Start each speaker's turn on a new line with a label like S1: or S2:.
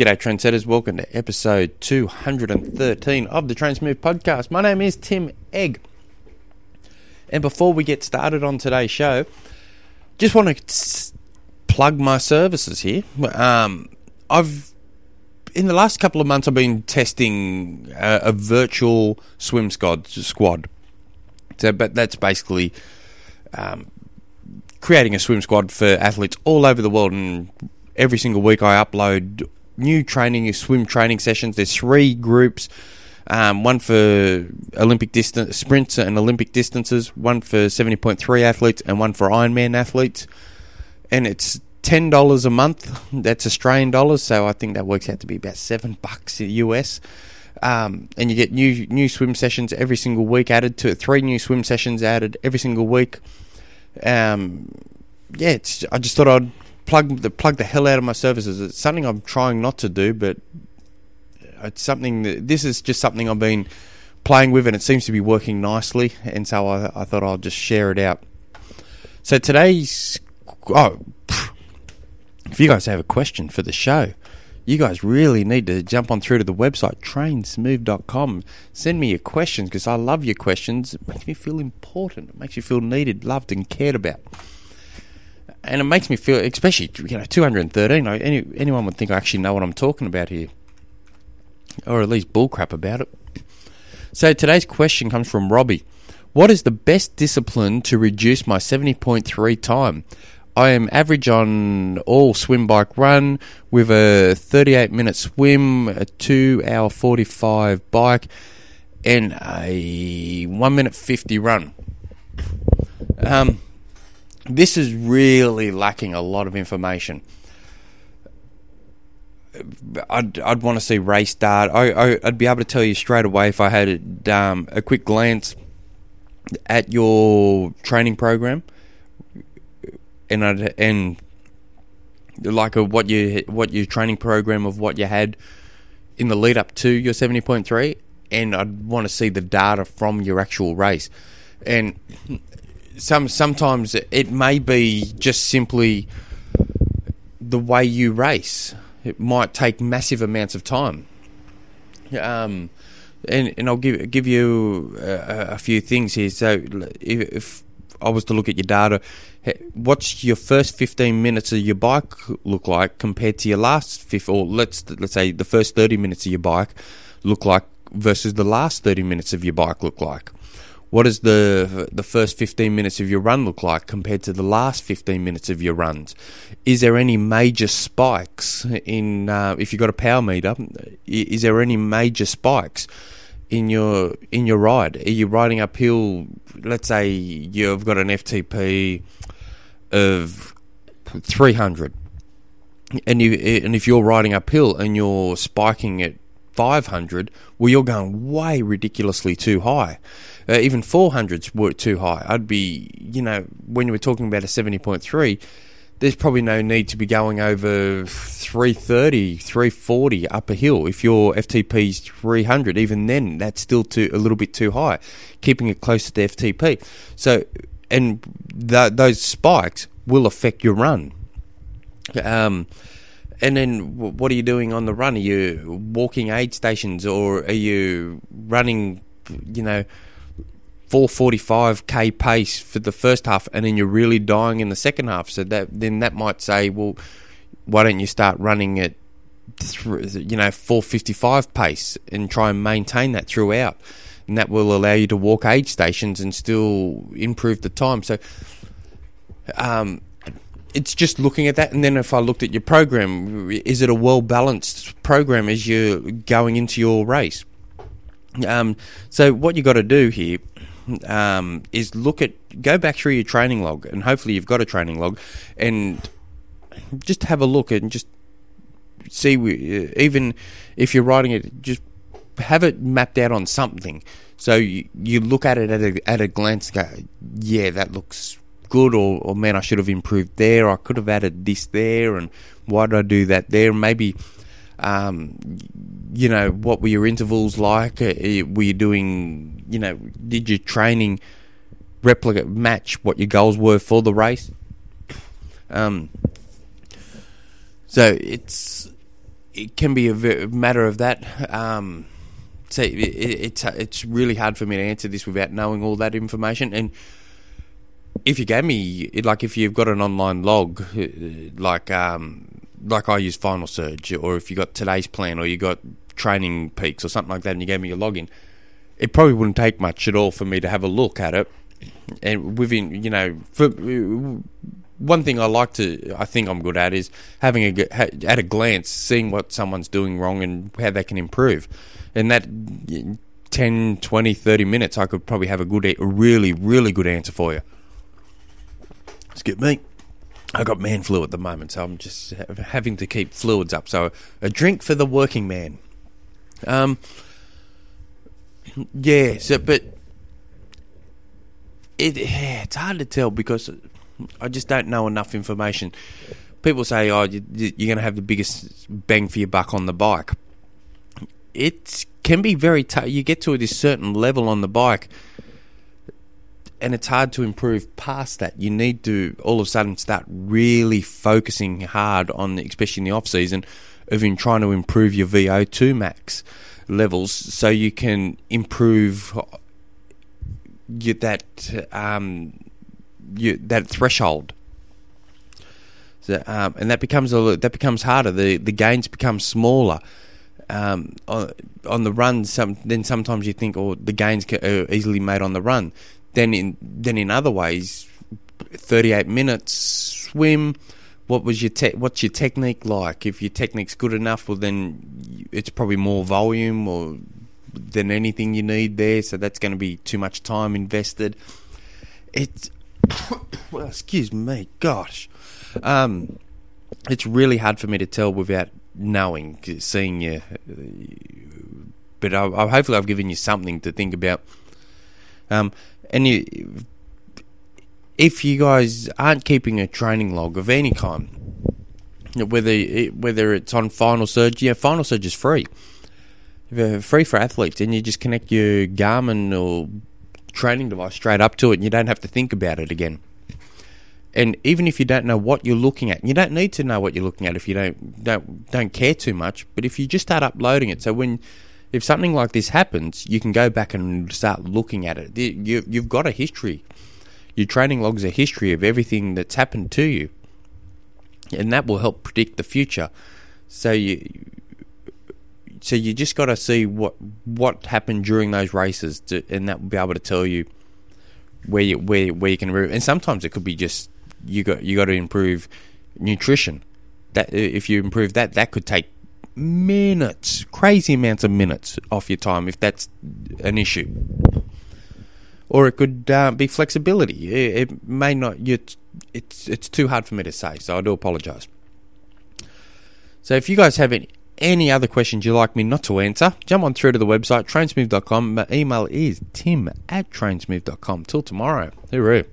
S1: G'day, trendsetters. Welcome to episode 213 of the Trainsmooth podcast. My name is Tim Egge. And before we get started on today's show, just want to plug my services here. Um, I've in the last couple of months, I've been testing a, a virtual swim squad. Squad. So, but that's basically um, creating a swim squad for athletes all over the world. And every single week, I upload new training, your swim training sessions. There's three groups. Um, one for Olympic distance sprints and Olympic distances, one for 70.3 athletes, and one for Ironman athletes. And it's ten dollars a month. That's Australian dollars, so I think that works out to be about seven bucks in the US. Um, and you get new new swim sessions every single week added to it. Three new swim sessions added every single week. Um, yeah, I just thought I'd plug the plug the hell out of my services. It's something I'm trying not to do, but it's something that this is just something I've been playing with, and it seems to be working nicely. And so I, I thought I'll just share it out. So today's oh, if you guys have a question for the show, you guys really need to jump on through to the website trainsmooth.com. Send me your questions because I love your questions. It makes me feel important. It makes you feel needed, loved, and cared about. And it makes me feel, especially you know, 213. Any, anyone would think I actually know what I'm talking about here, or at least bullcrap about it. So today's question comes from Robbie. What is the best discipline to reduce my 70.3 time? I am average on all swim bike run with a 38 minute swim, a 2 hour 45 bike, and a 1 minute 50 run. Um, this is really lacking a lot of information. I'd, I'd want to see race start. I, I, would be able to tell you straight away if I had um, a quick glance at your training program and I'd, and like a, what you what your training program of what you had in the lead up to your seventy point three, and I'd want to see the data from your actual race, and some sometimes it may be just simply the way you race. It might take massive amounts of time. Um, and and I'll give give you a, a few things here. So if, if I was to look at your data, what's your first 15 minutes of your bike look like compared to your last fifth, or let's let's say the first 30 minutes of your bike look like versus the last 30 minutes of your bike look like? What does the the first 15 minutes of your run look like compared to the last 15 minutes of your runs? Is there any major spikes in uh, if you've got a power meter? Is there any major spikes? in your in your ride? Are you riding uphill? Let's say you've got an FTP of three hundred, and you and if you're riding uphill and you're spiking at five hundred, well, you're going way ridiculously too high. Uh, even four hundreds were too high. I'd be, you know, when you were talking about a seventy point three there's probably no need to be going over 330, 340 up a hill. If your FTP is 300, even then, that's still too, a little bit too high, keeping it close to the FTP. So, and th- those spikes will affect your run. Um, and then what are you doing on the run? Are you walking aid stations or are you running, you know, 445k pace for the first half, and then you're really dying in the second half. So that then that might say, well, why don't you start running at you know 455 pace and try and maintain that throughout, and that will allow you to walk aid stations and still improve the time. So. Um, it's just looking at that, and then if I looked at your program, is it a well balanced program as you're going into your race? Um, so what you got to do here um, is look at go back through your training log, and hopefully you've got a training log, and just have a look and just see. Even if you're writing it, just have it mapped out on something. So you, you look at it at a, at a glance, go, yeah, that looks good, or, or man, I should have improved there. I could have added this there, and why did I do that there? Maybe um, you know, what were your intervals like? Uh, were you doing, you know, did your training replicate match what your goals were for the race? Um, so it's it can be a matter of that. Um, so it, it, it's it's really hard for me to answer this without knowing all that information. And if you gave me like if you've got an online log, uh, like um, like I use Final Surge, or if you got TodaysPlan, or you got Training Peaks, or something like that, and you gave me your login, it probably wouldn't take much at all for me to have a look at it. And within, you know, for one thing I like to, I think I'm good at is having a at a glance, seeing what someone's doing wrong and how they can improve. And that 10, 20, 30 minutes, I could probably have a good, a really, really good answer for you. Excuse me. I got man flu at the moment, so I'm just having to keep fluids up. So a drink for the working man. Um, yeah. So, but it yeah, it's hard to tell because I just don't know enough information. People say, "Oh, you're going to have the biggest bang for your buck on the bike." It can be very tough. You get to this certain level on the bike, and it's hard to improve past that. You need to all of a sudden start really focusing hard on, especially in the off season, of in trying to improve your VO2 max levels, so you can improve that um, that threshold. So, um, and that becomes a that becomes harder. The the gains become smaller. Um, on, on, the run, some then sometimes you think, oh, the gains are easily made on the run. Then in then in other ways, thirty eight minutes swim. What was your te- what's your technique like? If your technique's good enough, well then it's probably more volume or than anything you need there. So that's going to be too much time invested. It's well, excuse me, gosh. Um, it's really hard for me to tell without knowing, seeing you. But I, I, hopefully, I've given you something to think about. Um, and you, if you guys aren't keeping a training log of any kind, whether whether it's on Final Surge, yeah, Final Surge is free, free for athletes, and you just connect your Garmin or training device straight up to it and you don't have to think about it again. And even if you don't know what you're looking at, you don't need to know what you're looking at if you don't don't don't care too much. But if you just start uploading it, so when if something like this happens, you can go back and start looking at it. You, you've got a history. Your training log's a history of everything that's happened to you, and that will help predict the future. So you so you just got to see what what happened during those races, to, and that will be able to tell you where you where where you can improve. And sometimes it could be just you got you got to improve nutrition. That if you improve that, that could take minutes, crazy amounts of minutes off your time if that's an issue. Or it could uh, be flexibility. It, it may not. You, it's it's too hard for me to say, so I do apologise. So if you guys have any any other questions you'd like me not to answer, jump on through to the website, trainsmooth.com. My email is tim at trainsmooth.com. Till tomorrow. Hooroo.